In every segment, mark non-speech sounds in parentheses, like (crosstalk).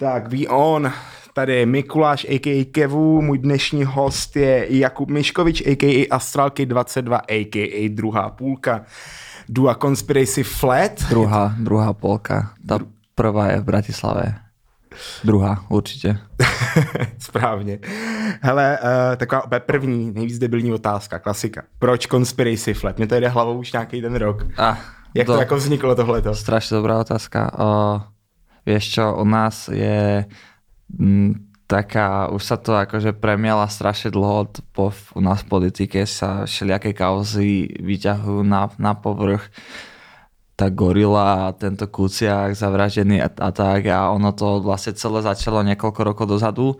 Tak, ví on. Tady je Mikuláš, a.k.a. Kevu, můj dnešní host je Jakub Miškovič, a.k.a. Astralky 22, a.k.a. druhá půlka. Dua Conspiracy Flat. Druhá, druhá polka. Tá prvá je v Bratislave. Druhá, určitě. (laughs) Správně. Hele, uh, taková první, nejvíc debilní otázka, klasika. Proč Conspiracy Flat? Mě to jde hlavou už nějaký ten rok. Ah, Jak to, to- jako vzniklo tohleto? Strašne dobrá otázka. O, vieš čo, u nás je m, taká, už sa to akože premiala strašne dlho, po, u nás v politike sa všelijaké kauzy vyťahujú na, na povrch. Tá gorila a tento kuciak zavraždený a, a tak a ono to vlastne celé začalo niekoľko rokov dozadu,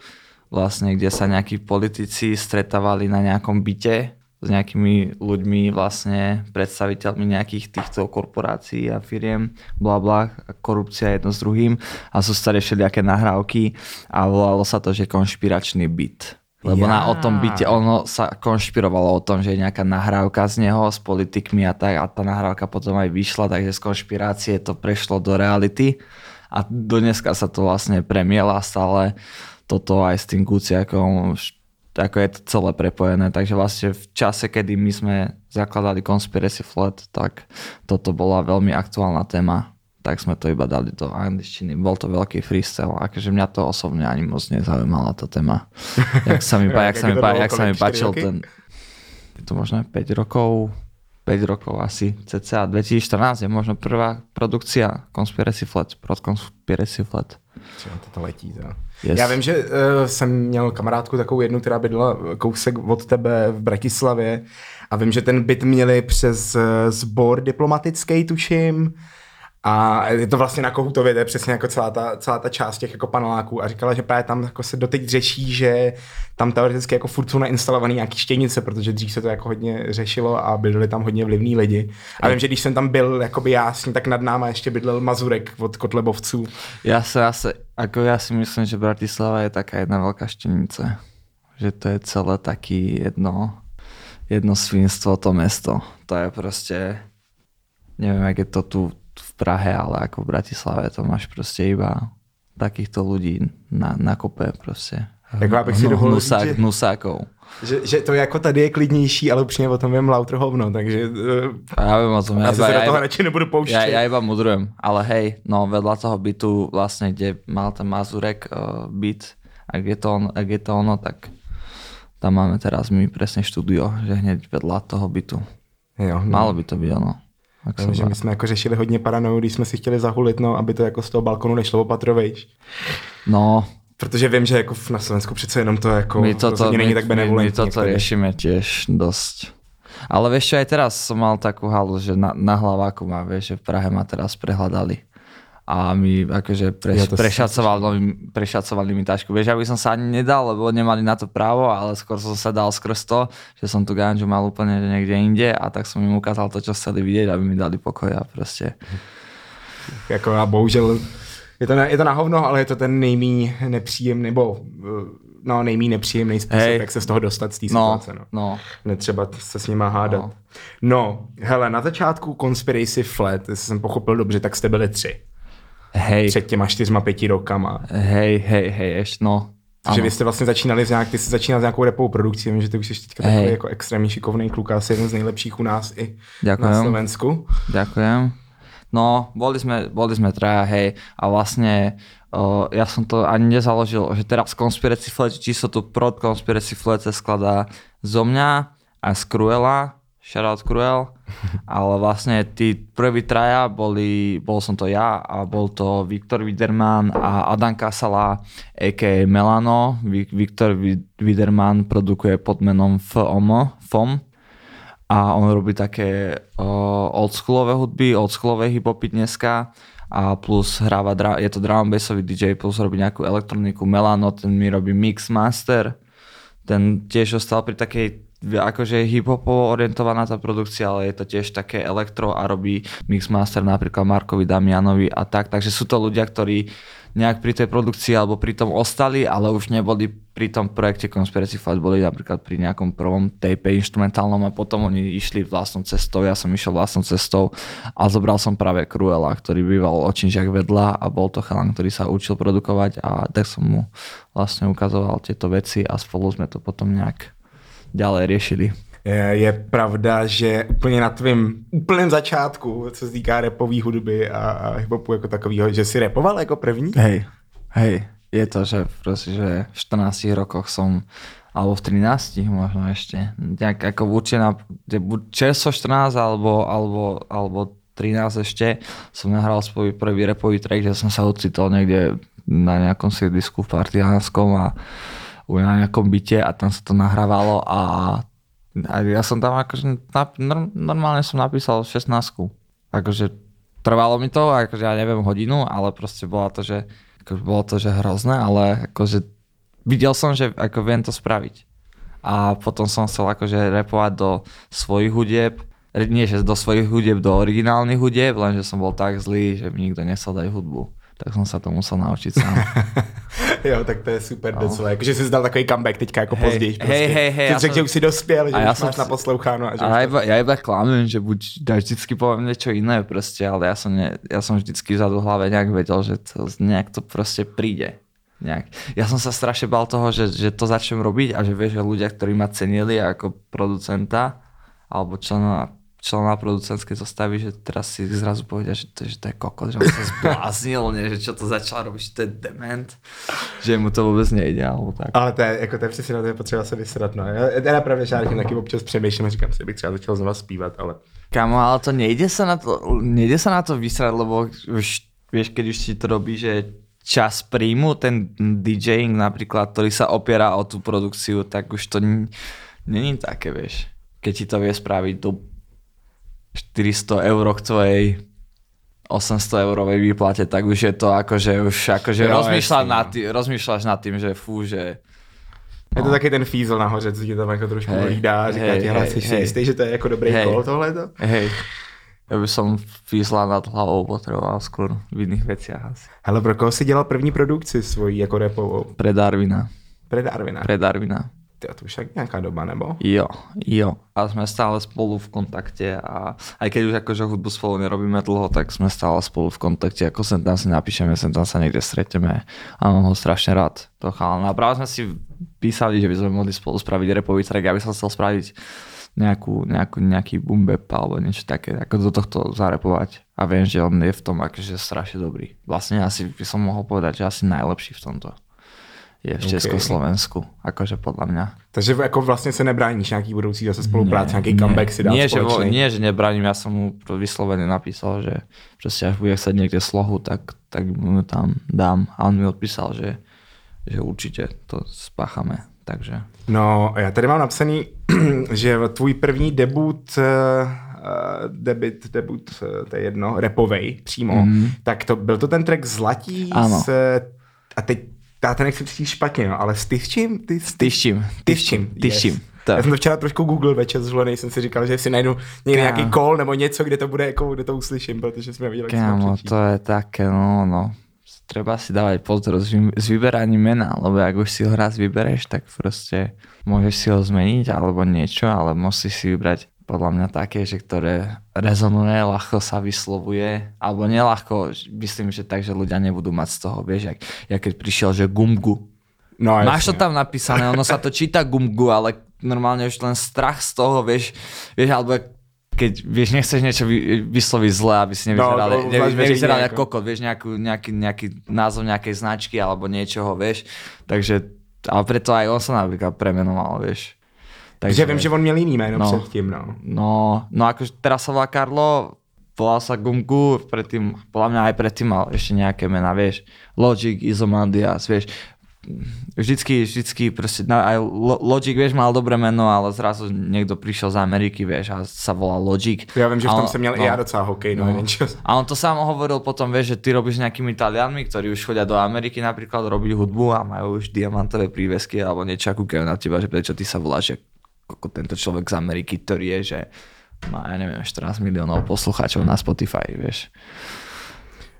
vlastne kde sa nejakí politici stretávali na nejakom byte s nejakými ľuďmi, vlastne predstaviteľmi nejakých týchto korporácií a firiem, bla bla, korupcia jedno s druhým a sú staré všelijaké nahrávky a volalo sa to, že konšpiračný byt. Lebo na o tom byte, ono sa konšpirovalo o tom, že je nejaká nahrávka z neho s politikmi a tak a tá nahrávka potom aj vyšla, takže z konšpirácie to prešlo do reality a do dneska sa to vlastne premiela stále toto aj s tým Kuciakom, ako je to celé prepojené, takže vlastne v čase, kedy my sme zakladali Conspiracy Flat, tak toto bola veľmi aktuálna téma tak sme to iba dali do angličtiny. Bol to veľký freestyle, akože mňa to osobne ani moc nezaujímala tá téma. (laughs) Jak sa mi, pá, jak sa mi, bolo, jak sa mi páčil roky? ten... Je to možno 5 rokov, 5 rokov asi, cca 2014 je možno prvá produkcia Conspiracy Flat, prod Conspiracy Flat. Třeba to letí. To. Yes. Já vím, že uh, jsem měl kamarádku takovou jednu, která bydlela kousek od tebe v Bratislavě a vím, že ten byt měli přes uh, sbor diplomatický, tuším. A je to vlastně na Kohutově, to je přesně jako celá ta, celá ta část těch jako paneláků a říkala, že právě tam jako se doteď řeší, že tam teoreticky jako furt jsou nainstalované nějaký štěnice, protože dřív se to jako hodně řešilo a bydleli tam hodně vlivní lidi. A vím, že když jsem tam byl jakoby já s ním, tak nad náma ještě bydlel Mazurek od Kotlebovců. Ja sa, ja, sa, ako ja si myslím, že Bratislava je taká jedna veľká štenica. Že to je celé taký jedno, jedno svinstvo to mesto. To je proste, neviem, jak je to tu Prahe, ale ako v Bratislave to máš proste iba takýchto ľudí na, na kope proste. Jako já bych si Hnu- dovolil hnusák, říct, že- hnusákov. Že, že to jako tady je klidnější, ale upřímně o tom vím lauter hovno, takže uh, A ja viem o tom. já Ja, se iba, do toho radši nebudu pouštět. ja, ja iba mudrujem. Ale hej, no vedľa toho bytu vlastne, kde mal ten Mazurek uh, byt, ak je, to on, ak je to ono, tak tam máme teraz my presne štúdio, že hneď vedľa toho bytu. jo, no. Malo by to byť ono. Ak Vím, že my jsme jako řešili hodně paranoju, když jsme si chtěli zahulit, no, aby to jako z toho balkonu nešlo opatrovejš. No, Protože vím, že jako na Slovensku přece jenom to jako my toto, rozhodně my, není tak my, benevolentní. my toto jak tady. riešime tiež dosť. Ale vieš čo, aj teraz som mal takú halu, že na, na hlaváku má, vieš, že v Prahe ma teraz prehľadali. A mi akože Ja preš, to prešacovali, prešacovali mi tašku. Vieš, aby som sa ani nedal, lebo nemali na to právo, ale skôr som sa dal skrz to, že som tu ganžu mal úplne niekde inde a tak som im ukázal to, čo chceli vidieť, aby mi dali pokoj a proste. Jako a bohužel je to, na, je to na hovno, ale je to ten nejmí nepříjemný, nebo uh, no, nejmí nepříjemný způsob, Hej. jak se z toho dostat z té No, situace. No. no. Netřeba se s nima hádat. No. No. no, hele, na začátku Conspiracy Flat, jestli jsem pochopil dobře, tak jste byli tři. Hej, Před těma čtyřma, pěti rokama. hej, hej, hej, ešte, no. Takže vy jste vlastně začínali z nějak, ty jsi začínal s nějakou repovou produkcí, vím, že ty už jsi teďka takový Hej. jako extrémně šikovný kluk, asi jeden z nejlepších u nás i Ďakujem. na Slovensku. Ďakujem. No, boli sme, boli sme traja, hej, a vlastne uh, ja som to ani nezaložil, že teraz Conspiracy Flat, čisto tu prod Conspiracy Flat sa skladá zo mňa a z Cruella, shoutout Cruel, (laughs) ale vlastne tí prví traja boli, bol som to ja a bol to Viktor Widerman a Adam Kasala, a.k.a. Melano. Vi- Viktor Wi- Widerman produkuje pod menom FOM, FOM a on robí také uh, oldschoolové hudby, oldschoolové hiphopy dneska a plus hráva, je to drum bassový DJ, plus robí nejakú elektroniku, Melano, ten mi robí mix master, ten tiež ostal pri takej akože hip-hopovo orientovaná tá produkcia, ale je to tiež také elektro a robí mixmaster napríklad Markovi Damianovi a tak, takže sú to ľudia, ktorí nejak pri tej produkcii alebo pri tom ostali, ale už neboli pri tom projekte Conspiracy Fight, boli napríklad pri nejakom prvom tape instrumentálnom a potom oni išli vlastnou cestou, ja som išiel vlastnou cestou a zobral som práve Cruella, ktorý býval očinžiak vedľa a bol to chalan, ktorý sa učil produkovať a tak som mu vlastne ukazoval tieto veci a spolu sme to potom nejak ďalej riešili je, je pravda, že úplně na tvém úplném začátku, co se týká repové hudby a, a hiphopu jako takového, že si repoval jako první? Hej, hej, je to, že proste, že v 14 rokoch som alebo v 13 možno ešte, nejak ako buď čerstvo 14 alebo, alebo, alebo 13 ešte som nahral svoj prvý repový track, že som sa ocitol niekde na nejakom sídlisku v Partiánskom a na nejakom byte a tam sa to nahrávalo a a ja som tam akože, normálne som napísal 16 Akože trvalo mi to, akože ja neviem hodinu, ale proste bola to, že, akože bolo to, že hrozné, ale akože videl som, že ako viem to spraviť. A potom som chcel akože repovať do svojich hudieb, nie že do svojich hudieb, do originálnych hudieb, lenže som bol tak zlý, že mi nikto nechcel dať hudbu tak som sa to musel naučiť sám. (laughs) jo, tak to je super no. docela. Jakože jsi zdal takový comeback teďka jako hey, později. Hej, hej, hej. Ty řekl, že už si dospěl, že ja už máš si... naposloucháno. A, že a ja, iba, ja iba klamem, že buď dáš vždycky poviem niečo iné proste, ale ja som, ne, ja som vždycky vzadu hlave nejak vedel, že to, nejak to proste príde. Nejak. Ja som sa strašne bal toho, že, že to začnem robiť a že vieš, že ľudia, ktorí ma cenili ako producenta alebo člena člena producentskej zostavy, že teraz si zrazu povedia, že to, že to je kokot, že on sa zbláznil, nie, že čo to začal robiť, že to je dement, že mu to vůbec nejde, alebo tak. Ale to je, jako to je přesně na to je potřeba se vysrat, no. Já teda pravě, že já taky občas přemýšlím a říkám si, bych třeba začal znova zpívat, ale... Kámo, ale to nejde sa na to, nejde sa na to vysrať, lebo už, vieš, keď už si to robí, že čas príjmu, ten DJing napríklad, ktorý sa opiera o tú produkciu, tak už to není také, vieš. Keď ti to vie spraviť tú 400 eur k tvojej 800 eurovej výplate, tak už je to akože už akože jo, rozmýšľaš, nad tým, rozmýšľaš nad tým, že fú, že No. Je to taky ten fízl nahoře, co ti tam jako trošku hey, hlídá říká hey, ti, hele, jsi hey, jistý, že to je jako dobrý hey, kol tohleto? Hej, ja by som fízla nad hlavou potreboval skôr v iných veciach asi. Hele, pro koho si dělal první produkci svojí jako repovou? Pre Darwina. Pre Darwina? Pre Darwina. Tyjo, to je nejaká doba, nebo? Jo, jo. A sme stále spolu v kontakte a aj keď už akože hudbu spolu nerobíme dlho, tak sme stále spolu v kontakte, ako sem tam si napíšeme, sem tam sa niekde stretneme a mám ho strašne rád, to chalán. A práve sme si písali, že by sme mohli spolu spraviť repový track, ja by som chcel spraviť nejakú, nejakú, nejaký bumbep alebo niečo také, ako do tohto zarepovať. A viem, že on je v tom akože strašne dobrý. Vlastne asi by som mohol povedať, že asi najlepší v tomto je v okay. Československu, akože podľa mňa. Takže ako vlastne sa nebrániš nejaký budúci zase spolupráci, nejaký comeback si dá nie, že, nie, že nebránim, ja som mu vyslovene napísal, že proste až bude chcieť niekde slohu, tak, tak mu tam dám. A on mi odpísal, že, že určite to spáchame. Takže. No, já tady mám napsaný, (clears throat) že tvůj první debut uh, debut, debut, to je jedno, repovej přímo, mm. tak to byl to ten track Zlatí ano. s, a teď já to nechci přijít špatně, no, ale s Tyvčím? Ty, s Tyvčím. Tyvčím. Tyvčím. Yes. Já jsem to včera trošku Google večer zvolený, jsem si říkal, že si najdu někde nějaký call nebo něco, kde to bude, jako, kde to uslyším, protože jsme viděli, Kámo, to je také, no, no. Treba si dávať pozor s vyberaním mena, lebo ak už si ho raz vybereš, tak proste môžeš si ho zmeniť alebo niečo, ale musíš si vybrať podľa mňa také, že ktoré rezonuje, ľahko sa vyslovuje, alebo nelahko, myslím, že tak, že ľudia nebudú mať z toho, vieš, jak, jak keď prišiel, že gumgu. No, Máš to tam napísané, ono sa to číta gumgu, ale normálne už len strach z toho, vieš, vieš alebo keď vieš, nechceš niečo vy, vysloviť zle, aby si nevyzeral, no, no, nevy, nevyzeral ako kokot, vieš, nejakú, nejaký, nejaký názov nejakej značky alebo niečoho, vieš, takže, ale preto aj on sa napríklad premenoval, vieš. Takže viem, že on měl jiný jméno no, předtím, no. No, no akože teraz sa volá Karlo, volal sa Gumgu, predtým, podľa mňa aj predtým mal ešte nejaké mená, vieš, Logic, Izomandias, vieš, vždycky, vždycky proste, aj Logic, vieš, mal dobré meno, ale zrazu niekto prišiel z Ameriky, vieš, a sa volá Logic. Ja viem, že v tom som měl no, i ja docela hokej, no, no. čas. A on to sám hovoril potom, vieš, že ty robíš s nejakými Talianmi, ktorí už chodia do Ameriky napríklad robiť hudbu a majú už diamantové prívesky alebo niečo a kúkajú na teba, že prečo ty sa voláš ako tento človek z Ameriky, ktorý je, že má, ja neviem, 14 miliónov poslucháčov na Spotify, vieš.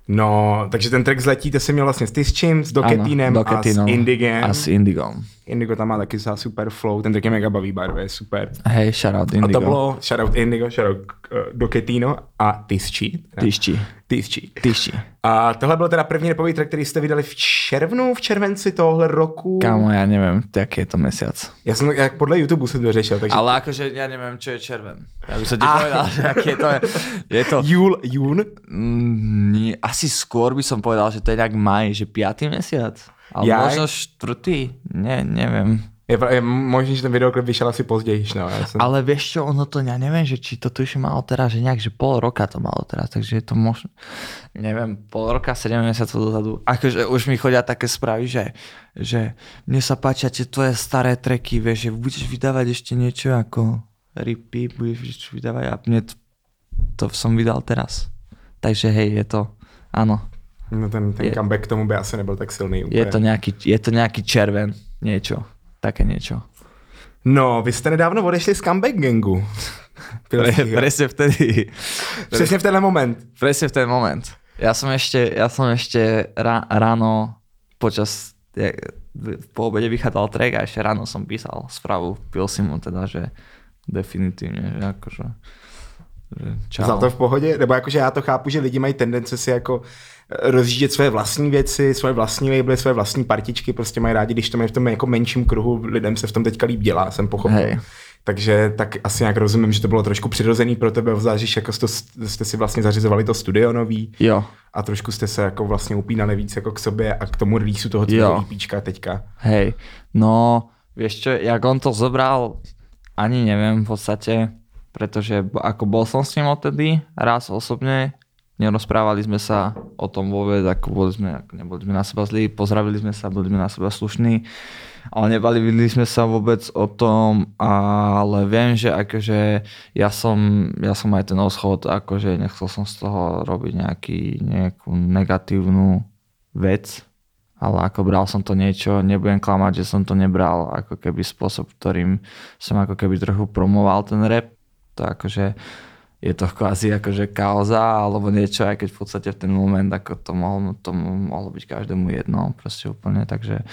No, takže ten track z Letíte si měl vlastně s Tisčím, s Doketinem a s Indigem. A s Indigom. Indigo tam má taky za super flow, ten track je mega baví, way, super. Hej, shoutout Indigo. A to bylo shoutout Indigo, shoutout uh, Doketino a Tisči. Tisči. Tisči. Tisči. A tohle byl teda první repový track, který jste vydali v červnu, v červenci tohle roku. Kámo, ja neviem, jaký je to mesiac. Ja som, jak podle YouTube som to řešil. Takže... Ale akože ja neviem, čo je červen. Ja by som ti povedal, že aký je to. Je to... Júl, jún? Mm, asi skôr by som povedal, že to je nejak maj, že piatý mesiac. Ale ja? možno štvrtý, ne, neviem. Je, je možný, že ten videoklip vyšiel asi později. No, ja som... Ale vieš čo, ono to, ja neviem, že či to tuším malo teraz, že nejak, že pol roka to malo teraz, takže je to možno, neviem, pol roka, 7 mesiacov dozadu. Akože už mi chodia také správy, že, že mne sa páčia tie tvoje staré treky, vieš, že budeš vydávať ešte niečo ako ripy, budeš vydávať a mne to, to som vydal teraz. Takže hej, je to, áno. No ten, ten je, comeback k tomu by asi nebyl tak silný úplně. Je to nejaký, je to nejaký červen, niečo také niečo. No, vy jste nedávno odešli z Comeback Gangu. (laughs) Presne vtedy. Presne v ten moment. Presne v ten moment. Ja som ešte, ja som ešte ráno počas, po obede vychádzal track a ešte ráno som písal správu, pil si mu teda, že definitívne, že akože Čau. Za to v pohodě? Nebo jakože já to chápu, že lidi mají tendence si jako rozjíždět své vlastní věci, svoje vlastní labely, své vlastní partičky, prostě mají rádi, když to mají v tom jako menším kruhu, lidem se v tom teďka líp dělá, jsem pochopil. Hej. Takže tak asi nějak rozumím, že to bylo trošku přirozený pro tebe, zvlášť, jako jste, jste si vlastně zařizovali to studio nový. Jo. A trošku jste se jako vlastně upínali víc jako k sobě a k tomu releaseu toho tvého EPčka teďka. Hej, no, vieš čo, jak on to zobral, ani neviem v podstate, pretože ako bol som s ním odtedy raz osobne, nerozprávali sme sa o tom vôbec, ako boli sme, ako neboli sme na seba zlí, pozdravili sme sa, boli sme na seba slušní, ale nebavili sme sa vôbec o tom, ale viem, že akože ja som, ja som aj ten oschod, akože nechcel som z toho robiť nejaký, nejakú negatívnu vec, ale ako bral som to niečo, nebudem klamať, že som to nebral ako keby spôsob, ktorým som ako keby trochu promoval ten rap. To akože je to kvázi akože kauza alebo niečo, aj keď v podstate v ten moment ako to mohlo, to mohlo byť každému jedno proste úplne, takže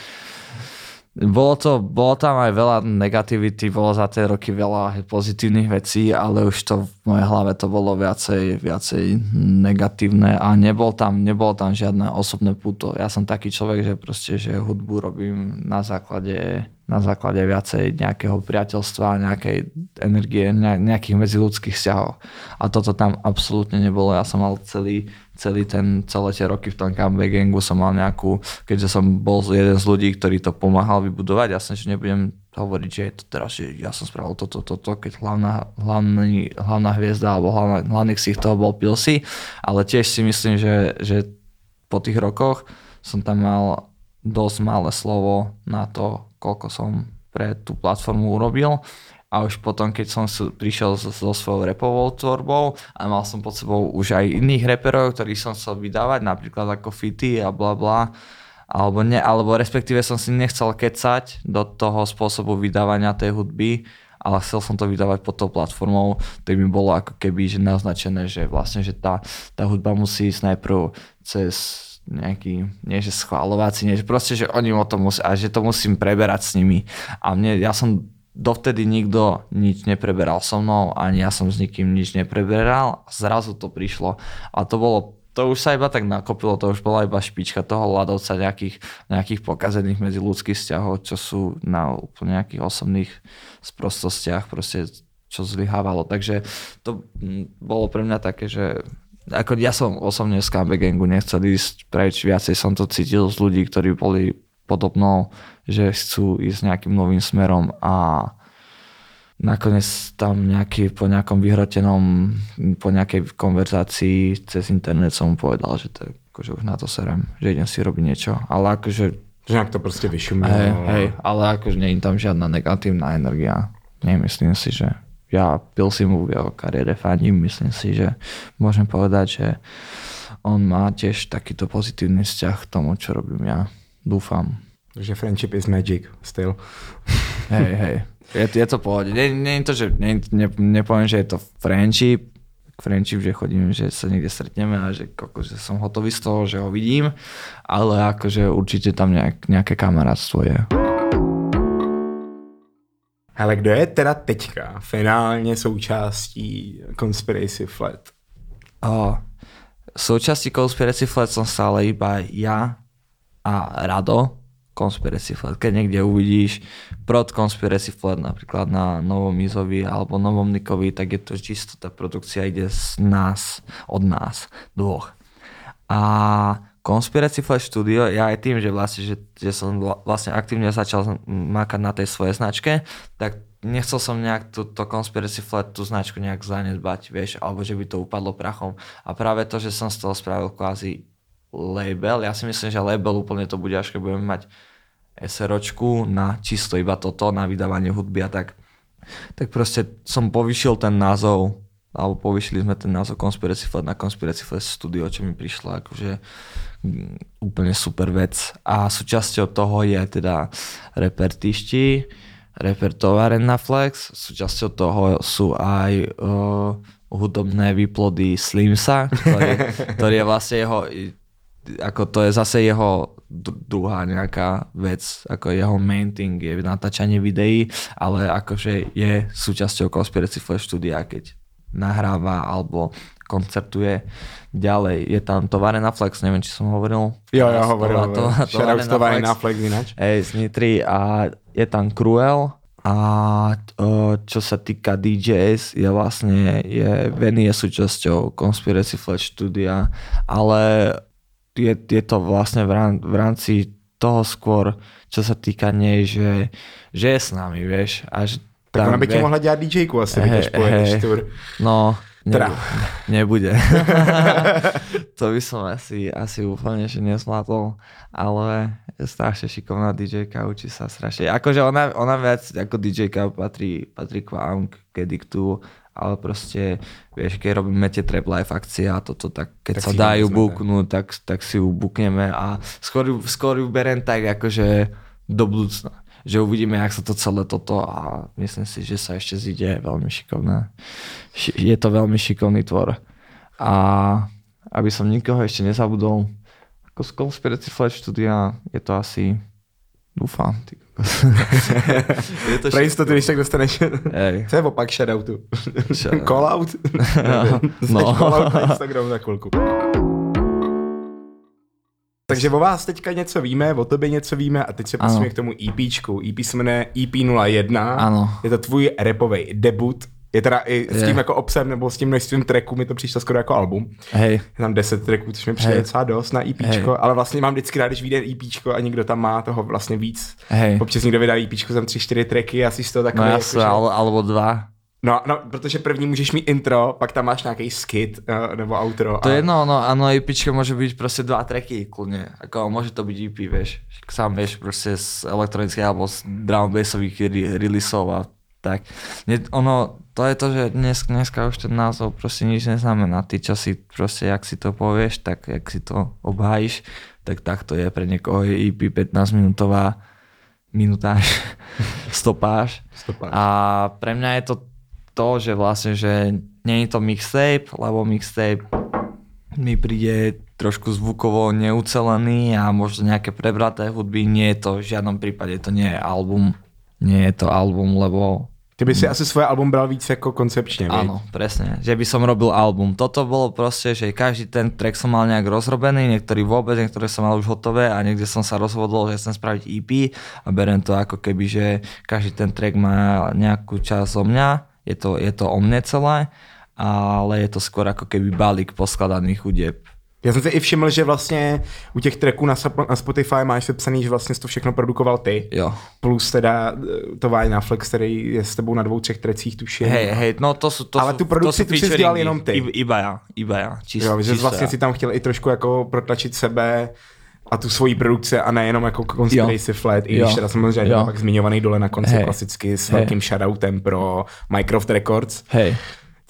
bolo, to, bolo tam aj veľa negativity, bolo za tie roky veľa pozitívnych vecí, ale už to v mojej hlave to bolo viacej, viacej negatívne a nebol tam, nebolo tam žiadne osobné puto. Ja som taký človek, že proste, že hudbu robím na základe na základe viacej nejakého priateľstva, nejakej energie, nejakých medziludských vzťahov. A toto tam absolútne nebolo. Ja som mal celý, celý ten, celé tie roky v tom comeback gangu som mal nejakú, keďže som bol jeden z ľudí, ktorý to pomáhal vybudovať, ja som, že nebudem hovoriť, že je to teraz, že ja som spravil toto, toto, to, keď hlavná, hlavný, hlavná hviezda alebo hlavná, hlavný ksich toho bol Pilsi, ale tiež si myslím, že, že po tých rokoch som tam mal dosť malé slovo na to, koľko som pre tú platformu urobil a už potom, keď som prišiel so, so svojou repovou tvorbou a mal som pod sebou už aj iných reperov, ktorých som chcel vydávať, napríklad ako Fity a bla bla, alebo, ne, alebo respektíve som si nechcel kecať do toho spôsobu vydávania tej hudby, ale chcel som to vydávať pod tou platformou, tak mi bolo ako keby že naznačené, že vlastne, že tá, tá hudba musí ísť najprv cez nejaký, nie že schváľovací, nie, že proste, že oni o tom musia, a že to musím preberať s nimi. A mne, ja som dovtedy nikto nič nepreberal so mnou, ani ja som s nikým nič nepreberal zrazu to prišlo. A to bolo to už sa iba tak nakopilo, to už bola iba špička toho ľadovca nejakých, nejakých pokazených medzi ľudských vzťahov, čo sú na úplne nejakých osobných sprostostiach, proste čo zlyhávalo. Takže to bolo pre mňa také, že ako ja som osobne z KB Gangu nechcel ísť preč, viacej som to cítil z ľudí, ktorí boli podobnou, že chcú ísť nejakým novým smerom a nakoniec tam nejaký, po nejakom vyhrotenom, po nejakej konverzácii cez internet som mu povedal, že to, akože už na to serem, že idem si robiť niečo, ale akože že nejak to proste vyšumilo. Hej, hej, ale akože nie je tam žiadna negatívna energia. Nemyslím si, že ja pil si mu jeho kariére fandím, myslím si, že môžem povedať, že on má tiež takýto pozitívny vzťah k tomu, čo robím ja. Dúfam. Takže friendship is magic still. Hej, hej. Je, je to pohode. Nie, nie je to, že nie, ne, nepoviem, že je to friendship, friendship, že chodím, že sa niekde stretneme a že, koko, že som hotový z toho, že ho vidím, ale akože určite tam nejak, nejaké kamarátstvo je. Ale kdo je teda teďka finálně součástí Conspiracy Flat? O, súčasti Conspiracy Flat som stále iba ja a Rado. Conspiracy Flat. Keď niekde uvidíš prod Conspiracy Flat napríklad na Novom Izovi alebo Novom Nikovi, tak je to čisto tá produkcia ide z nás, od nás, dvoch. A Conspiracy Flash Studio, ja aj tým, že vlastne, že, že som vlastne aktívne začal makať na tej svojej značke, tak nechcel som nejak túto Conspiracy Flat, tú značku nejak zanedbať, vieš, alebo že by to upadlo prachom. A práve to, že som z toho spravil kvázi label, ja si myslím, že label úplne to bude, až keď budeme mať SROčku na čisto iba toto, na vydávanie hudby a tak. Tak proste som povyšil ten názov, alebo povyšili sme ten názov Conspiracy Flat na Conspiracy Flat Studio, čo mi prišlo akože mm, úplne super vec. A súčasťou toho je teda reper Tišti, reper Tovaren na Flex, súčasťou toho sú aj uh, hudobné výplody Slimsa, ktorý, ktorý je vlastne jeho, ako to je zase jeho druhá nejaká vec, ako jeho main thing je natáčanie videí, ale akože je súčasťou Conspiracy Flash štúdia, keď nahráva alebo koncertuje ďalej. Je tam tovare na Flex, neviem, či som hovoril. Jo, ja hovoril. To, to, tovare na Flex ináč. Hej, z Nitry a je tam Cruel a čo sa týka DJs, je vlastne, je, Venny je súčasťou Conspiracy Flash štúdia, ale je, je to vlastne v, rám, v rámci toho skôr, čo sa týka nej, že, že je s nami, vieš. A že tak tam, ona by ti mohla dělat DJku asi, hey, pojedeš hey, tour. No, teda. (laughs) nebude. (laughs) to by som asi, asi úplne že nezvládol, ale je strašne šikovná DJka, učí sa strašne. Akože ona, ona viac ako DJka patrí, patrí k vám, k ediktu ale proste, vieš, keď robíme tie trap live akcie a toto, tak keď tak sa dajú buknúť, tak, tak si ju bukneme a skôr, skôr ju berem tak akože do budúcna. Že uvidíme, jak sa to celé toto a myslím si, že sa ešte zíde veľmi šikovné. Je to veľmi šikovný tvor. A aby som nikoho ešte nezabudol, ako z Conspiracy Flash Studia je to asi, dúfam, ty (laughs) je to Pro jistotu, když tak dostaneš. Ej. Co je opak shoutoutu? (laughs) call out? (laughs) no. call out na Instagram za chvilku. Takže o vás teďka něco víme, o tobě něco víme a teď se posuneme k tomu EPčku. EP se jmenuje EP01. Ano. Je to tvůj repový debut je teda i s tím je. jako obsem nebo s tím množstvím tracků mi to přišlo skoro jako album. Hej. Je tam 10 tracků, což mi přijde docela dost na EP, ale vlastně mám vždycky rád, když vyjde EP a někdo tam má toho vlastně víc. Hej. Občas někdo vydá EP, tam 3-4 tracky, asi z toho takový. No jasně, jako, že... alebo dva. No, no, protože první můžeš mít intro, pak tam máš nějaký skit uh, nebo outro. To a... je no, no, ano, EP může být prostě dva tracky, kludně. Jako může to být EP, víš. Sám víš, prostě z elektronických alebo z drum bassových releaseov a tak. Ono, to je to, že dnes, dneska už ten názov proste nič neznamená. Ty, čo si proste, jak si to povieš, tak jak si to obhájiš, tak takto je pre niekoho je EP 15 minútová minutáž, (laughs) stopáž. stopáž. A pre mňa je to to, že vlastne, že nie je to mixtape, lebo mixtape mi príde trošku zvukovo neucelený a možno nejaké prebraté hudby. Nie je to, v žiadnom prípade to nie je album. Nie je to album, lebo Ty by si asi svoje album bral víc jako koncepčne, Áno, presne, že by som robil album. Toto bolo proste, že každý ten track som mal nejak rozrobený, niektorý vôbec, niektoré som mal už hotové a niekde som sa rozhodol, že chcem spraviť EP a berem to ako keby, že každý ten track má nejakú časť o mňa, je to, je to o mne celé, ale je to skôr ako keby balík poskladaných hudeb já jsem si i všiml, že vlastně u těch tracků na, na Spotify máš sepsaný, že vlastně to všechno produkoval ty. Jo. Plus teda eh, to na Flex, který je s tebou na dvou, třech trecích tuším. Hej, hej, no to jsou to Ale tu produkci tu si dělal jenom ty. Iba já, iba já. Čisto, jo, že vlastně já. si tam chtěl i trošku jako protlačit sebe a tu svoji produkci a nejenom jako Conspiracy Flat, i když teda samozřejmě pak zmiňovaný dole na konci hey. klasicky s hey. velkým shoutoutem pro Mycroft Records. Hej.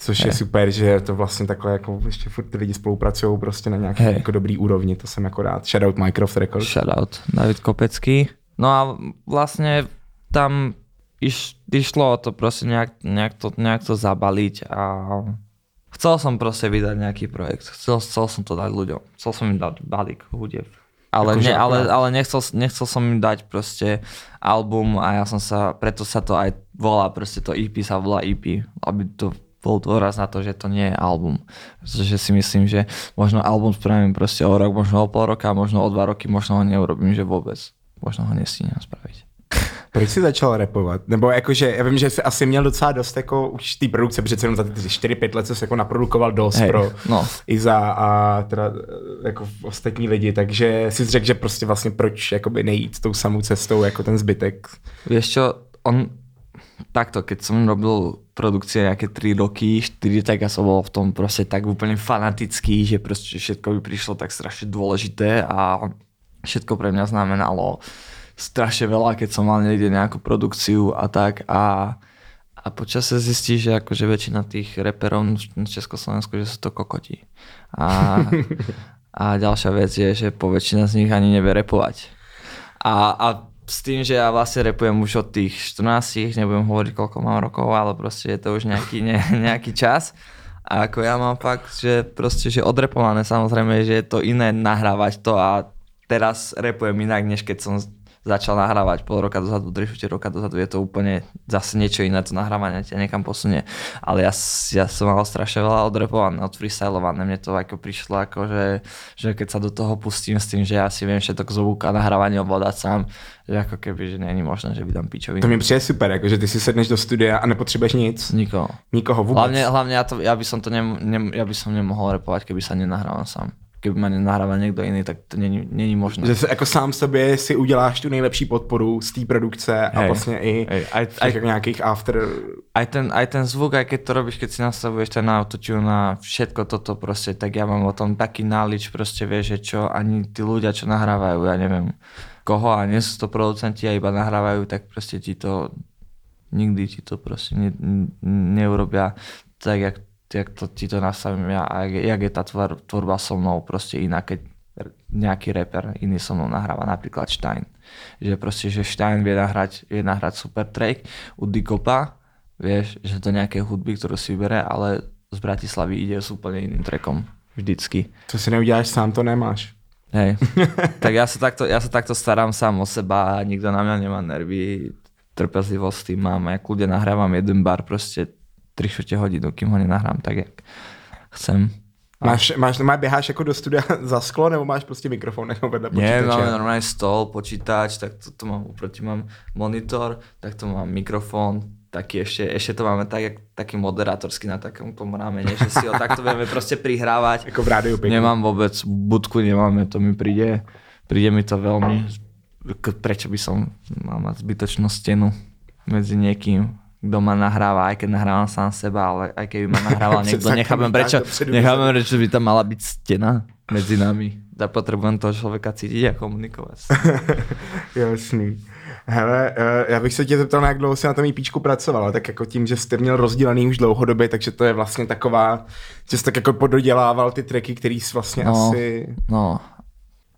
Což je super, že to vlastně takhle jako ještě furt ty lidi spolupracují prostě na nějaké hey. jako dobrý úrovni, to jsem jako rád. Shoutout Minecraft Records. Shoutout David Kopecký. No a vlastně tam iš, išlo o to proste nejak, nejak, to, nejak to zabaliť a chcel som proste vydať nejaký projekt. Chcel, chcel som to dať ľuďom. Chcel som im dať balík hudieb. Ale, ne, ale, ale nechcel, nechcel som im dať proste album a ja som sa, preto sa to aj volá, proste to EP sa volá EP, aby to bol dôraz na to, že to nie je album. Pretože si myslím, že možno album spravím proste o rok, možno o pol roka, možno o dva roky, možno ho neurobím, že vôbec. Možno ho nestíham spraviť. (laughs) Proč jsi začal repovat? Nebo jakože, já vím, že jsi asi měl docela dost jako už té produkce, přece jenom za ty 4-5 let jsi jako naprodukoval dost Hej, pro no. Iza a teda eh, jako ostatní lidi, takže si řekl, že prostě vlastně proč jakoby nejít tou samou cestou jako ten zbytek. Čo, on, takto, keď som robil produkcie nejaké 3 roky, 4, tak ja som bol v tom proste tak úplne fanatický, že proste všetko by prišlo tak strašne dôležité a všetko pre mňa znamenalo strašne veľa, keď som mal niekde nejakú produkciu a tak a a počasie zistí, že akože väčšina tých reperov v Československu, že sú to kokoti. A, (laughs) a ďalšia vec je, že po väčšina z nich ani nevie repovať. A, a s tým, že ja vlastne repujem už od tých 14, nebudem hovoriť, koľko mám rokov, ale proste je to už nejaký, ne, (laughs) nejaký čas. A ako ja mám fakt, že proste, že odrepované samozrejme, že je to iné nahrávať to a teraz repujem inak, než keď som začal nahrávať pol roka dozadu, 3 roka dozadu, je to úplne zase niečo iné, to nahrávanie ťa niekam posunie. Ale ja, ja som mal strašne veľa odrepované, odfreestylované, mne to ako prišlo ako, že, že keď sa do toho pustím s tým, že ja si viem všetok zvuk a nahrávanie ovládať sám, že ako keby, že není možné, že vydám pičovinu. To mi přijde super, jako, že ty si sedneš do studia a nepotřebuješ nic, Nikoho. nikoho vůbec. Hlavne, hlavne ja, to, ja, by som to nem, nem, ja by som nemohol repovať, keby sa nenahrávam sám. Keby ma nenahráva niekto iný, tak to není, není možné. Že se, jako sám sobě si uděláš tu nejlepší podporu z té produkce a Hej. vlastně i Hej, aj- těch aj- nějakých after... aj ten, aj ten zvuk, aj keď to robíš, keď si nastavuješ ten autotune a všetko toto proste, tak ja mám o tom taký knowledge, proste vieš, že čo ani tí ľudia, čo nahrávajú, ja neviem koho a nie sú to producenti a iba nahrávajú, tak proste ti to nikdy ti to proste ne, ne- neurobia tak, jak, jak to ti to nastavím ja a jak, jak je tá tvor, tvorba so mnou proste iná, keď nejaký reper iný so mnou nahráva, napríklad Stein. Že proste, že Stein vie nahrať, vie nahrať super track u Dikopa, vieš, že to nejaké hudby, ktorú si vybere, ale z Bratislavy ide s úplne iným trackom. Vždycky. Co si neuděláš sám, to nemáš. Hej. (laughs) tak ja sa, takto, ja sa takto starám sám o seba a nikto na mňa nemá nervy. Trpezlivosť tým mám. Ja kľudne nahrávam jeden bar proste 3 čtvrte hodinu, kým ho nenahrám tak, jak chcem. Máš, máš, máš, běháš jako do studia (laughs) za sklo, nebo máš prostě mikrofon jako vedle počítače? máme normálne stol, počítač, tak to, to mám uproti, mám monitor, tak to mám mikrofón, taký ešte, ešte to máme tak, jak, taký moderátorský na takom tom ramene, že si ho takto vieme proste prihrávať. Jako v rádiu pěkně. Nemám vôbec, budku nemáme, to mi príde, príde mi to veľmi, prečo by som mal mať zbytočnú stenu medzi niekým, kto ma nahráva, aj keď nahrávam sám seba, ale aj keby ma nahrával (laughs) niekto, nechápem prečo, nechápem prečo by tam mala byť stena medzi nami. Ja potrebujem toho človeka cítiť a komunikovať. (laughs) Jasný. Hele, eh, já bych se tě zeptal, jak dlouho jsi na tom EPčku pracovala, tak jako tím, že jste měl rozdělený už dlouhodobě, takže to je vlastně taková, že jsi tak jako pododělával ty tracky, který jsi vlastně No. asi... No,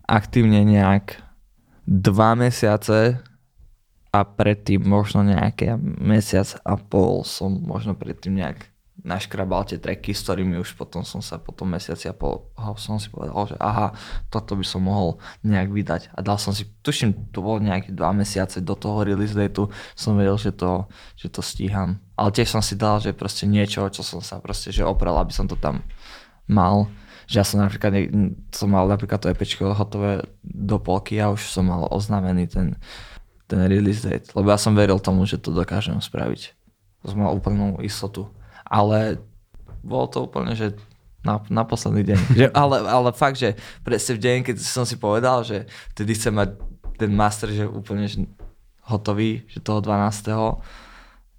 aktívne nejak dva mesiace a predtým možno nejaké mesiac a pol som možno predtým nejak naškrabal tie tracky, s ktorými už potom som sa po tom mesiaci a pol ho som si povedal, že aha, toto by som mohol nejak vydať a dal som si, tuším, to bolo nejaké dva mesiace do toho release dateu, som vedel, že to, že to stíham. Ale tiež som si dal, že proste niečo, čo som sa proste, že oprel, aby som to tam mal. Že ja som napríklad, som mal napríklad to EPčko hotové do polky a už som mal oznámený ten, ten release date. Lebo ja som veril tomu, že to dokážem spraviť. Som mal úplnú istotu. Ale bolo to úplne, že na, na posledný deň. (laughs) Že, ale, ale fakt, že presne v deň, keď som si povedal, že vtedy chcem mať ten master, že úplne že hotový, že toho 12.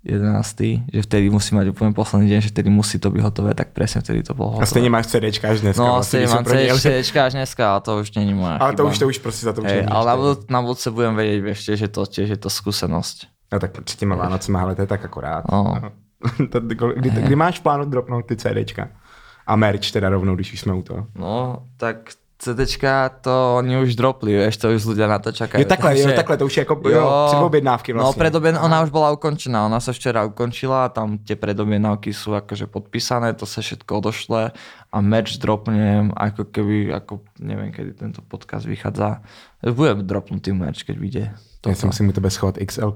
11. že vtedy musí mať úplne posledný deň, že vtedy musí to byť hotové, tak presne vtedy to bolo A hotové. stejně máš CDčka až dneska. No, vlastně, stejne mám. CDčka (laughs) až dneska, ale to už není moja Ale to už, to už prostě za to už ale na, budú, na budúce budem vedieť ešte, že to tiež je to skúsenosť. No tak před těma Vánocema, ale to je tak akorát. No. (laughs) kdy, kdy, máš v plánu dropnout ty CDčka? A merch teda rovnou, když už jsme u toho. No, tak CDčka to oni už dropli, vieš, to už ľudia na to čakajú. Jo takhle, jo, takhle, to už je jako jo, jo předobjednávky No vlastně. predobjen, ona už bola ukončená, ona sa včera ukončila, tam tie predobjednávky sú akože podpísané, to sa všetko odošle a merch dropnem, ako keby, ako neviem, kedy tento podcast vychádza. Bude dropnutý merch, keď vyjde. Já si musím u tebe schovat XL.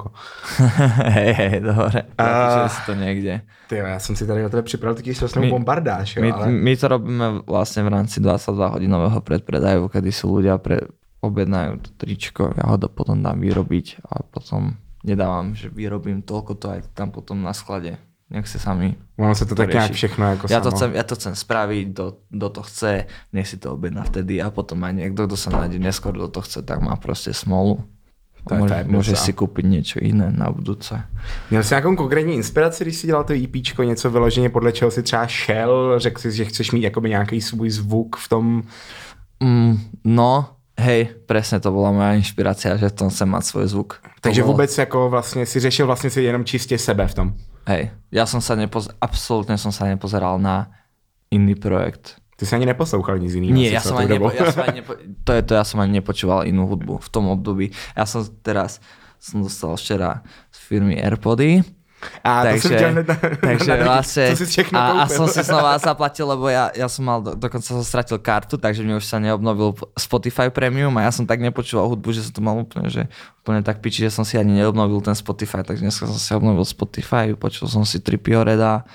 (laughs) hej, hej, dobre. Uh, si to niekde. Ty, já jsem si tady o tebe připravil taký My- bombardáž, jo, My, ale... my to robíme vlastne v rámci 22 hodinového predpredaju, kedy si ľudia pre, objednajú to tričko, ja ho do, potom dám vyrobiť a potom nedávam, že vyrobím toľko to aj tam potom na sklade. Nech si sami Ono se to tak rieši. všechno jako ja to, samo. chcem, ja to chcem spraviť, kto to chce, nech si to objedná vtedy a potom aj niekto, kto sa nájde neskôr, kto to chce, tak má proste smolu. To to Môže, je môže brza. si kúpiť niečo iné na budúce. Měl jsi nějakou konkrétní inspiraci, když jsi dělal to EPčko, něco vyloženě podle čeho si třeba šel, řekl jsi, že chceš mít jakoby nějaký svůj zvuk v tom, Mm, no, hej, presne to bola moja inšpirácia, že v tom chcem mať svoj zvuk. To takže bolo- vůbec jako vlastně si řešil vlastně si jenom čistě sebe v tom. Hej, ja som sa nepoz... absolútne som sa nepozeral na iný projekt. Ty jsi ani neposlouchal nic jiného. Nie, ja som, ani nepo... ja som ani nepo... to je to, ja som ani nepočúval inú hudbu v tom období. Ja som teraz som dostal včera z firmy Airpody. A to jsem chtěl hned na- takže nadhodit. (laughs) vlastne, všechno a, a som si znova zaplatil, lebo ja, ja som mal, do, dokonca som stratil kartu, takže mi už sa neobnovil Spotify Premium a ja som tak nepočúval hudbu, že som to mal úplne, že úplne tak piči, že som si ani neobnovil ten Spotify, takže dneska som si obnovil Spotify, počul som si Tripio Reda,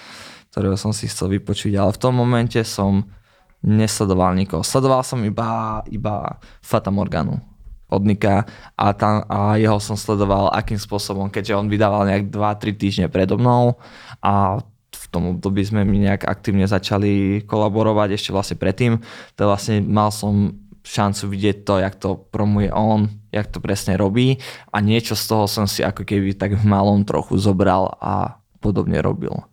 ktorého som si chcel vypočuť, ale v tom momente som nesledoval nikoho. Sledoval som iba, iba Fata Morganu od Nika a, tam, a jeho som sledoval akým spôsobom, keďže on vydával nejak 2-3 týždne predo mnou a v tom období sme my nejak aktívne začali kolaborovať ešte vlastne predtým, to vlastne mal som šancu vidieť to, jak to promuje on, jak to presne robí a niečo z toho som si ako keby tak v malom trochu zobral a podobne robil.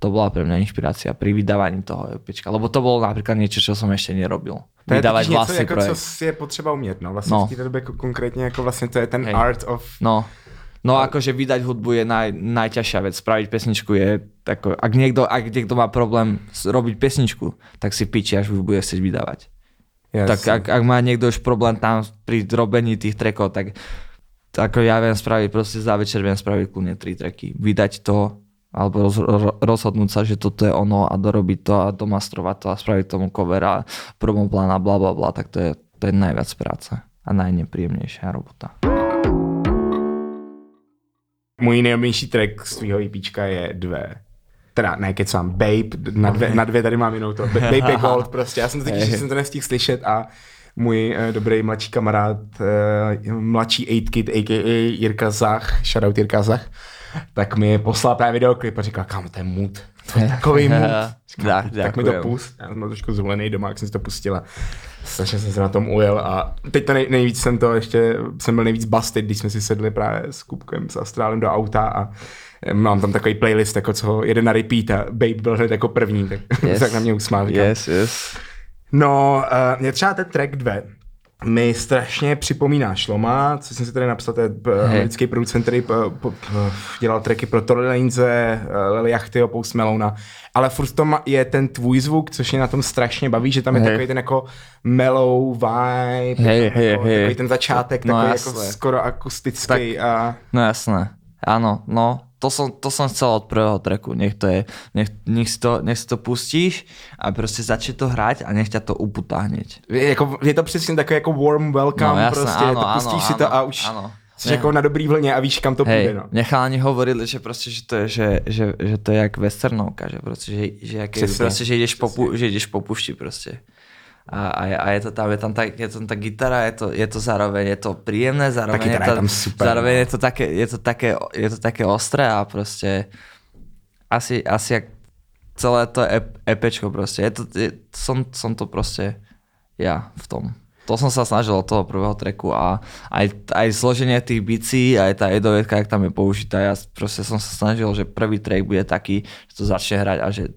To bola pre mňa inšpirácia pri vydávaní toho EPčka, lebo to bolo napríklad niečo, čo som ešte nerobil. To je Vydávať totiž něco, vlastný jako, projekt. co je potřeba umět, no. Vlastně No. v té době konkrétně jako vlastně to je ten Hej. art of... No, no akože vydať hudbu je naj, najťažšia vec. Spraviť pesničku je tako, ak niekto, ak niekto má problém robiť pesničku, tak si piči, až ju bude chcieť vydávať. Yes. Tak ak, ak má niekto už problém tam pri robení tých trackov, tak tak ako ja viem spraviť, proste za večer viem spraviť kľudne tri tracky. Vydať to, alebo roz, ro- rozhodnúť sa, že toto je ono a dorobiť to a domastrovať to a spraviť tomu cover a promoplán a bla bla bla, tak to je, to je najviac práce a najnepríjemnejšia robota. Můj nejmenší track z tvýho EPčka je dvě. Teda ne, kecám, Babe, na dvě, na dvě tady mám jinou to. Ba- Babe Gold prostě, já jsem totiž, že jsem to nestihl slyšet a můj uh, dobrý mladší kamarád, uh, mladší 8 kid, a.k.a. Jirka Zach, shoutout Jirka Zach, tak mi poslal právě videoklip a říkal, kámo, to je mood, to je takový (laughs) mood. Dá, tak mi to pust. Já jsem trošku zvolený doma, jak jsem si to pustila. Strašně jsem se na tom ujel a teď to nej, nejvíc jsem to ještě, jsem byl nejvíc busted, když jsme si sedli právě s Kupkem, s Astrálem do auta a eh, mám tam takový playlist, jako co jede na repeat a Babe byl hned jako první, tak, (laughs) yes. tak na mě usmál. říkám, Yes, yes. No, uh, mě třeba ten track 2 mi strašně připomíná Šloma, co jsem si tady napsal, to je eh, americký producent, který po, po, po, dělal tracky pro Tory Laneze, Lily Yachtyho, Post Malona, ale furt to je ten tvůj zvuk, což mě na tom strašně baví, že tam je Hej. takový ten jako mellow vibe, Hej, jako, hej, hej. takový ten začátek, No, takový jako jasné. skoro akustický a No jasné. Áno, no, to som, to som chcel od prvého tracku. Nech to je, nech, nech, si to, nech si to pustíš a proste začne to hrať a nech ťa to uputá hneď. je, jako, je to přesně takový jako warm welcome, No, jasné, prostě, áno, to áno, pustíš si áno, to a už áno. jsi Ne. jako na dobrý vlně a víš, kam to Hej, půjde. No. nechalani hovorili, že proste, že to je, že, že, že to je jak westernovka, že proste, že, že, Přesně, proste, že, ideš po, že ideš po pušti proste. A, a, je, a je to tam, je tam, tak, je tam tá gitara, je to, je to zároveň, je to príjemné, zároveň, Tá je, to, je tam super, zároveň no. je to také, je to také, je to také ostré a proste asi, asi jak celé to ep, EPčko proste, je to, je, som, som to proste ja v tom. To som sa snažil od toho prvého treku a aj, aj zloženie tých bicí, aj tá edovetka, jak tam je použitá, ja proste som sa snažil, že prvý track bude taký, že to začne hrať a že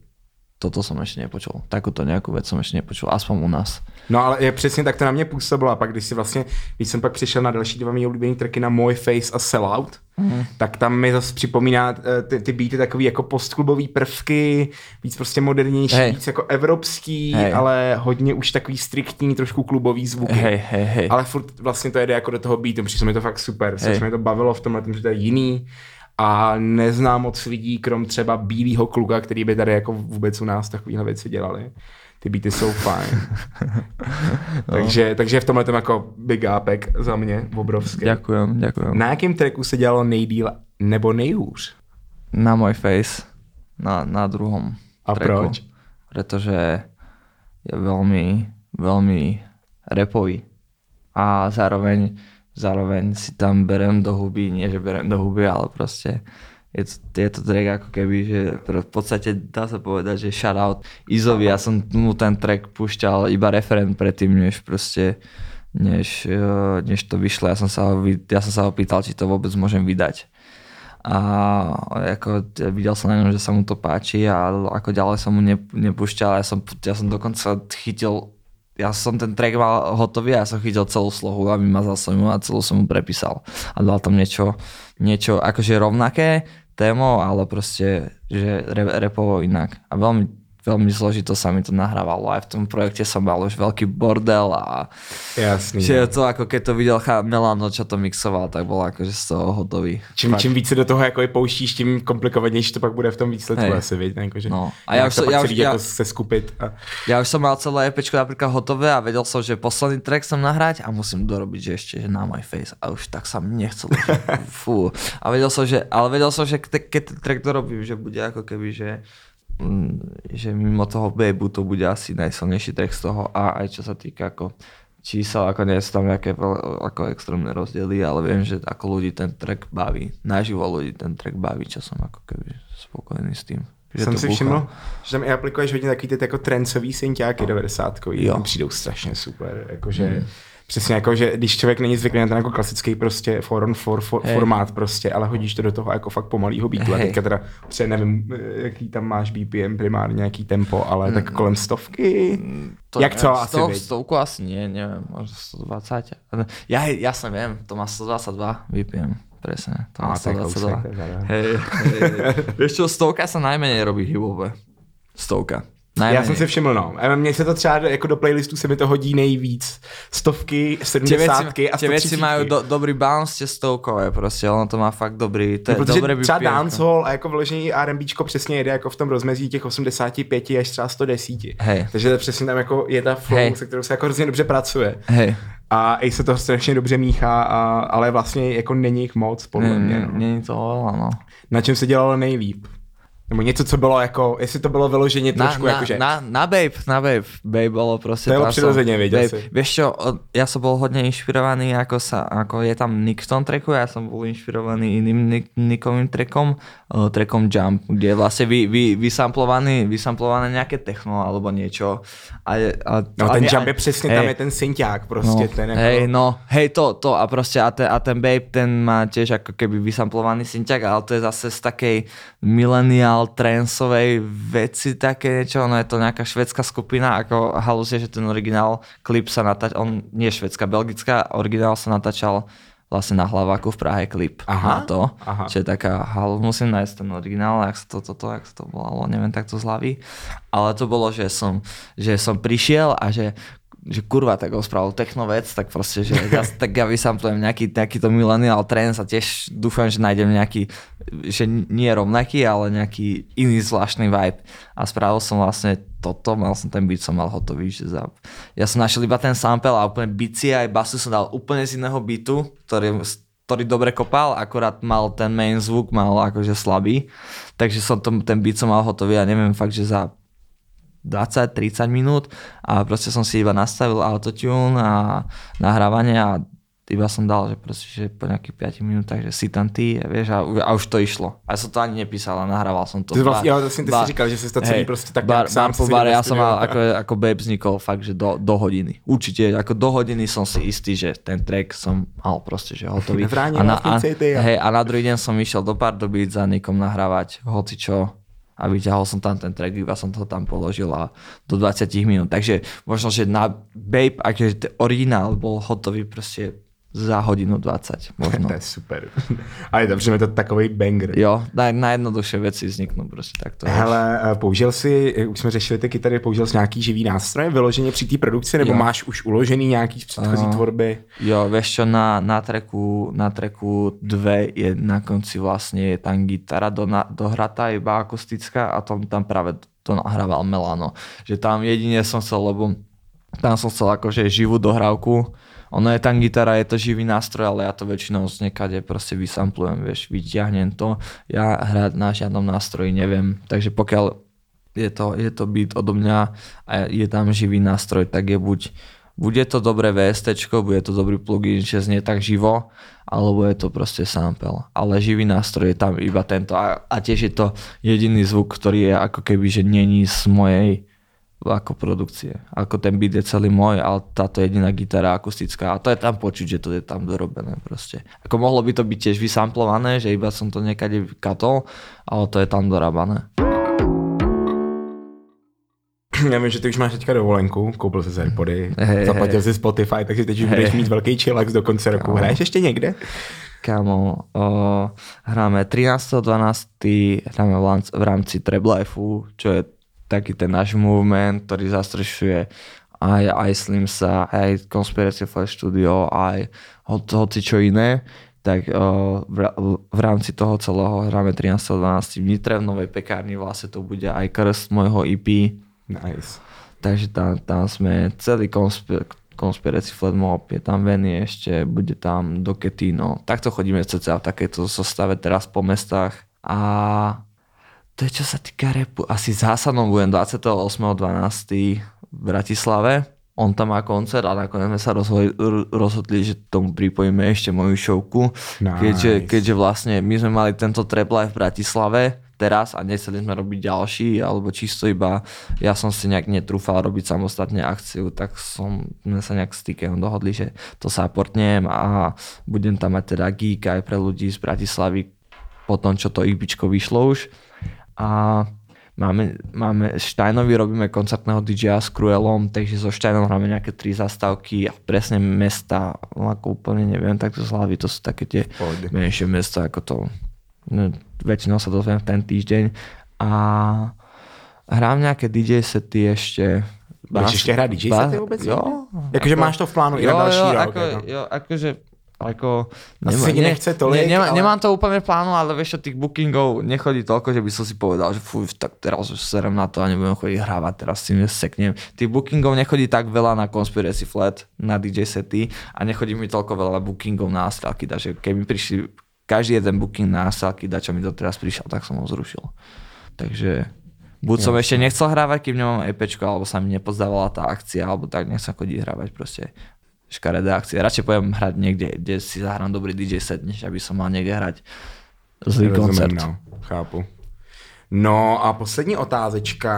toto som ešte nepočul. Takúto nejakú vec som ešte nepočul, aspoň u nás. No ale je přesně tak to na mě působilo a pak když si vlastně, když jsem pak přišel na další dva mý oblíbený tracky na Moje Face a Sellout, mm. tak tam mi zase připomíná eh, ty, ty beaty takový jako postklubový prvky, víc prostě modernější, Hej. víc jako evropský, Hej. ale hodně už takový striktní, trošku klubový zvuky. Hej, hej, hej. Ale furt vlastně to jede jako do toho beatu, přišlo mi to fakt super, což mi to bavilo v tomhle, že to je jiný a neznám moc lidí, krom třeba bílého kluka, který by tady jako vůbec u nás takovýhle věci dělali. Ty beaty jsou fajn. (laughs) No. takže, takže v tomhle tom jako big upek za mě obrovský. Ďakujem, ďakujem. Na jakém tracku se dělalo nejdíl nebo nejhůř? Na môj face, na, na druhom A tracku. proč? Pretože je veľmi, veľmi repový. A zároveň, zároveň si tam berem do huby, nie že berem do huby, ale proste je to, je to track ako keby, že v podstate dá sa povedať, že shoutout Izovi, ja som mu ten track púšťal iba referent predtým, než proste než, eh, než to vyšlo. Ja som, sa ho, ja som sa ho pýtal, či to vôbec môžem vydať. A ako videl som na ňom, že sa mu to páči a ako ďalej som mu ne, nepúšťal. Ja som, ja som dokonca chytil ja som ten track mal hotový a ja som chytil celú slohu a vymazal som ju a celú som mu prepísal. A dal tam niečo, niečo akože rovnaké témo, ale proste, že re, repovo inak. A veľmi, veľmi zložito sa mi to nahrávalo. Aj v tom projekte som mal už veľký bordel a Jasný. že to ako keď to videl Melano, čo to mixoval, tak bol akože z toho hotový. Čím, Fakt. čím více do toho jako je pouštíš, tím komplikovanější to pak bude v tom výsledku Hej. asi, viď? Jako, že No. A ja já už ja už- ja- se skupit. A... Ja už som mal celé EPčko napríklad hotové a vedel som, že posledný track som nahrať a musím dorobiť, že ešte že na môj face a už tak sa mi nechcelo. Že, (laughs) fú. A vedel som, že, ale vedel som, že ke- keď ten track dorobím, že bude ako keby, že že mimo toho babu to bude asi najsilnejší track z toho a aj čo sa týka ako čísel, ako nie sú tam nejaké ako extrémne rozdiely, ale viem, že ako ľudí ten track baví. Naživo ľudí ten track baví, čo som ako keby spokojný s tým. Že Jsem si všiml, že tam i aplikuješ hodně takový ty jako trencový synťáky 90 Jo. Ty přijdou strašně super. Jakože, hmm. Přesně jako, že když člověk není zvyklý na ten jako klasický prostě for on for, for Hej. formát prostě, ale hodíš to do toho jako fakt pomalýho beatu. A Hej. teďka teda, třeba nevím, jaký tam máš BPM primárně, jaký tempo, ale tak kolem stovky. To Jak neviem, asi sto- vieš. Stovku asi nie, neviem, možno 120. Ja, jasne viem, to má 122 BPM, presne, to má A, tak 122. kousek, to je zároveň. Hej, hej, hej. Vieš čo, stovka sa najmenej robí hibové. Stovka. Najmenej. Já jsem si všiml, no. Mně se to třeba jako do playlistu se mi to hodí nejvíc. Stovky, sedmdesátky a tie veci 130. majú do, dobrý bounce, tie stovkové proste, ono to má fakt dobrý, to je No, dobré třeba BPM. dancehall a jako vložení R&Bčko přesně jede jako v tom rozmezí těch 85 až třeba 110. Hej. Takže to přesně tam jako je ta flow, Hej. se kterou se jako hrozně dobře pracuje. Hej, A i se to strašně dobře míchá, a, ale vlastně jako není jich moc, podle mě. No. je to no. Na čem se dělalo nejlíp? Nebo něco, co bylo jako, jestli to bylo vyloženě Na, trošku na, jakože... na, na Babe, na Babe. Babe bolo proste... To je prirodzene, veď Babe. Vieš čo, ja som bol hodne inšpirovaný, ako, sa, ako je tam Nick v tom tracku, ja som bol inšpirovaný iným Nick, Nickovým trackom, uh, trackom Jump, kde je vlastne vy, vy, vysamplovaný, vysamplované nejaké techno alebo niečo. A, a, No a ten jump je přesně, hej, tam je ten synťák prostě. no, ten jako, hej, no, hej, to, to a proste a ten, a ten Babe, ten má tiež ako keby vysamplovaný synťak, ale to je zase z takej millennial transovej veci také niečo, no je to nejaká švedská skupina, ako halus je, že ten originál klip sa natáčal, on nie švedská, belgická, originál sa natáčal vlastne na hlaváku v Prahe klip Aha, na to, aha. čo je taká, halu, musím nájsť ten originál, jak sa to, toto, jak sa to volalo, neviem takto z hlavy, ale to bolo, že som, že som prišiel a že že kurva, tak on spravil techno vec, tak proste, že ja, tak ja vysamplujem nejaký takýto millennial trends a tiež dúfam, že nájdem nejaký, že nie rovnaký, ale nejaký iný zvláštny vibe. A spravil som vlastne toto, mal som ten beat, som mal hotový, že za... Ja som našiel iba ten sample a úplne bici aj basu som dal úplne z iného beatu, ktorý, ktorý dobre kopal, akorát mal ten main zvuk, mal akože slabý, takže som to, ten beat som mal hotový a neviem fakt, že za 20-30 minút a proste som si iba nastavil autotune a nahrávanie a iba som dal, že proste, že po nejakých 5 minútach, že si tam ty, vieš, a, a už to išlo. A som to ani nepísal a nahrával som to. Ty, vlastně, Ba- jo, vlastně ty ba- jsi říkal, že jsi to celý hej, prostě tak bar, sám bar po si bare, ja som mal, ako, ako Babe vznikol fakt, že do, do hodiny. Určite, ako do hodiny som si istý, že ten track som mal proste, že hotový. A, na, a, ja. hej, a na druhý deň som išiel do Pardubic za niekom nahrávať hocičo a vyťahol som tam ten track, iba som to tam položil a do 20 minút. Takže možno, že na Babe, akože originál bol hotový proste za hodinu 20 možno. (laughs) to je super. A je dobře, je to takový banger. Jo, na, najjednoduššie věci vzniknou prostě takto. Hele, eh, použil jsi, eh, už jsme řešili ty kytary, použil jsi nějaký živý nástroj vyloženě při té produkci, nebo jo. máš už uložený nějaký z předchozí uh, tvorby? Jo, vieš čo, na, na, treku, na treku 2 je na konci vlastně je tam gitara do, na, dohratá, iba akustická a tam, tam práve to nahrával Melano. Že tam jedine som chcel, lebo tam som chcel akože živú dohrávku, ono je tam gitara, je to živý nástroj, ale ja to väčšinou z niekade proste vysamplujem, vieš, vyťahnem to. Ja hrať na žiadnom nástroji neviem, takže pokiaľ je to, je to beat odo mňa a je tam živý nástroj, tak je buď bude to dobré VST, bude to dobrý plugin, že znie tak živo, alebo je to proste sample. Ale živý nástroj je tam iba tento a, a tiež je to jediný zvuk, ktorý je ako keby, že není z mojej ako produkcie. Ako ten beat je celý môj, ale táto jediná gitara akustická. A to je tam počuť, že to je tam dorobené proste. Ako mohlo by to byť tiež vysamplované, že iba som to niekade katol, ale to je tam dorábané. Já vím, že ty už máš teďka dovolenku, koupil jsi Airpody, hey, zaplatil hey. si Spotify, takže teď už hey. budeš mít velký chillax do konce roku. Kámo. Hraješ ještě někde? Kámo, o, hráme 13.12. hráme v rámci Treblifeu, čo je taký ten náš movement, ktorý zastrešuje aj, aj Slimsa, aj Conspiracy Flash Studio, aj hoci čo iné, tak uh, v, v rámci toho celého hráme 13.12. v Nitre v novej pekárni, vlastne to bude aj krst môjho EP. Nice. Takže tam, tam sme celý konspir- Conspiracy Flat Mob, je tam Veny ešte, bude tam Doketino. Takto chodíme cca v takéto zostave teraz po mestách a to je čo sa týka repu. Asi zásadnom budem 28.12. v Bratislave. On tam má koncert a nakoniec sme sa rozhodli, rozhodli že tomu pripojíme ešte moju šovku. Nice. Keďže, keďže vlastne my sme mali tento trap live v Bratislave teraz a nechceli sme robiť ďalší, alebo čisto iba ja som si nejak netrúfal robiť samostatne akciu, tak som sme sa nejak s Tikem dohodli, že to supportnem a budem tam mať teda geek aj pre ľudí z Bratislavy po tom, čo to ich vyšlo už a máme, máme Štajnovi robíme koncertného DJ s Cruelom, takže so Štajnom hráme nejaké tri zastávky a presne mesta, ako úplne neviem, tak to z hlavy, to sú také tie menšie mesta, ako to no, väčšinou sa dozviem v ten týždeň a hrám nejaké DJ sety ešte Budeš ešte hrať DJ sety vôbec? Jo. Akože máš to v plánu i na další jo, rok. Ako, jo, akože ako, nema, ne, nechce tolik, ne, nema, ale... Nemám to úplne v plánu, ale vieš tých bookingov nechodí toľko, že by som si povedal, že fuj, tak teraz už serem na to a nebudem chodiť hrávať, teraz si neseknem. Tých bookingov nechodí tak veľa na Conspiracy Flat, na DJ sety a nechodí mi toľko veľa bookingov na Astralky, takže keby prišli každý jeden booking na Astralky, čo mi to teraz prišiel, tak som ho zrušil. Takže buď som ešte nechcel hrávať, kým nemám EPčko, alebo sa mi nepozdávala tá akcia, alebo tak nechcem chodiť hrávať proste škaredé akcie. Radšej poviem hrať niekde, kde si zahrám dobrý DJ set, než aby som mal niekde hrať zlý Rozumím, koncert. No, chápu. No a poslední otázečka.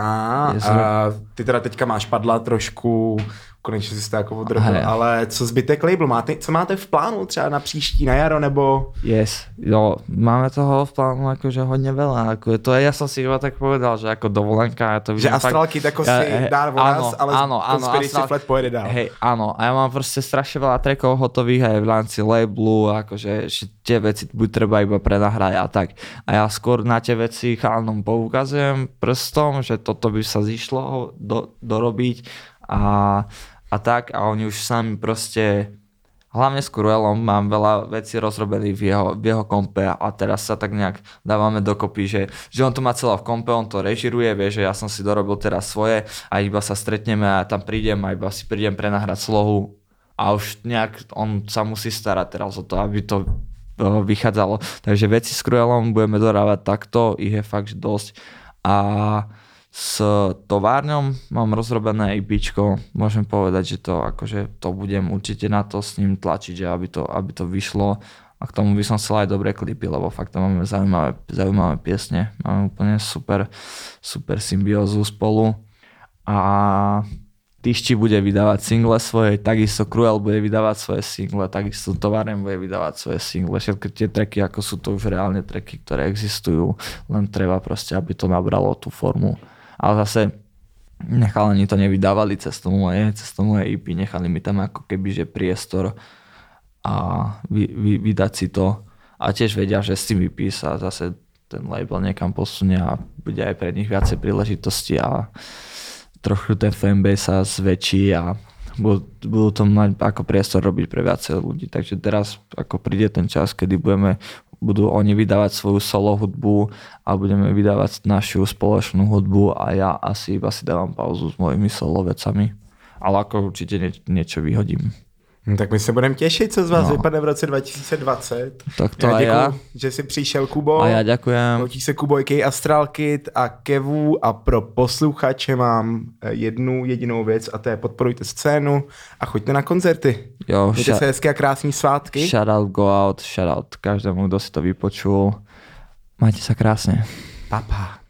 Yes, uh, ty teda teďka máš padla trošku konečně si to jako odrobil, ale co zbytek label, máte, co máte v plánu třeba na příští, na jaro, nebo? Yes, jo, máme toho v plánu akože hodně veľa, ako to je, ja som si iba tak povedal, že ako dovolenka, ja to vidím Že astrálky tak ja, si dá vo nás, ale áno, áno, Astral... Flat pojede dál. Hej, áno, a ja mám proste strašne veľa trackov hotových aj v rámci labelu, akože že tie veci buď treba iba prenahrať a tak. A ja skôr na tie veci chalanom poukazujem prstom, že toto by sa zišlo do, dorobiť a a tak a oni už sami proste hlavne s Cruelom mám veľa vecí rozrobených v jeho, v jeho kompe a teraz sa tak nejak dávame dokopy, že, že on to má celé v kompe, on to režiruje, vie, že ja som si dorobil teraz svoje a iba sa stretneme a tam prídem a iba si prídem prenahrať slohu a už nejak on sa musí starať teraz o to, aby to e, vychádzalo. Takže veci s Cruelom budeme dorávať takto, ich je fakt dosť a s továrňom mám rozrobené IPčko, môžem povedať, že to akože to budem určite na to s ním tlačiť, že aby to, aby to vyšlo. A k tomu by som chcel aj dobré klipy, lebo fakt tam máme zaujímavé, zaujímavé piesne, máme úplne super, super symbiózu spolu. A Tyšči bude vydávať single svoje, takisto Cruel bude vydávať svoje single, takisto Tovarem bude vydávať svoje single. Všetky tie tracky, ako sú to už reálne tracky, ktoré existujú, len treba proste, aby to nabralo tú formu. Ale zase nechalani to nevydávali cez tomu moje, cez tomu moje EP, nechali mi tam ako keby, že priestor a vy, vy, vydať si to. A tiež vedia, že s tým EP sa zase ten label niekam posunie a bude aj pre nich viacej príležitosti a trochu ten fanbase sa zväčší a budú, budú to mať ako priestor robiť pre viacej ľudí. Takže teraz ako príde ten čas, kedy budeme, budú oni vydávať svoju solo hudbu a budeme vydávať našu spoločnú hudbu a ja asi iba si dávam pauzu s mojimi solo vecami. Ale ako určite nie, niečo vyhodím. No, tak my se budeme těšit, co z vás no. vypadne v roce 2020. Tak to já děkuju, já. že jsi přišel, Kubo. A já děkujem. Loučí se Kubo, a Astral Kid a Kevu a pro posluchače mám eh, jednu jedinou věc a to je podporujte scénu a choďte na koncerty. Jo, Mějte ša- se hezké a krásné svátky. Shout out, go out, shout out každému, kdo si to vypočul. Majte se krásně. Papa.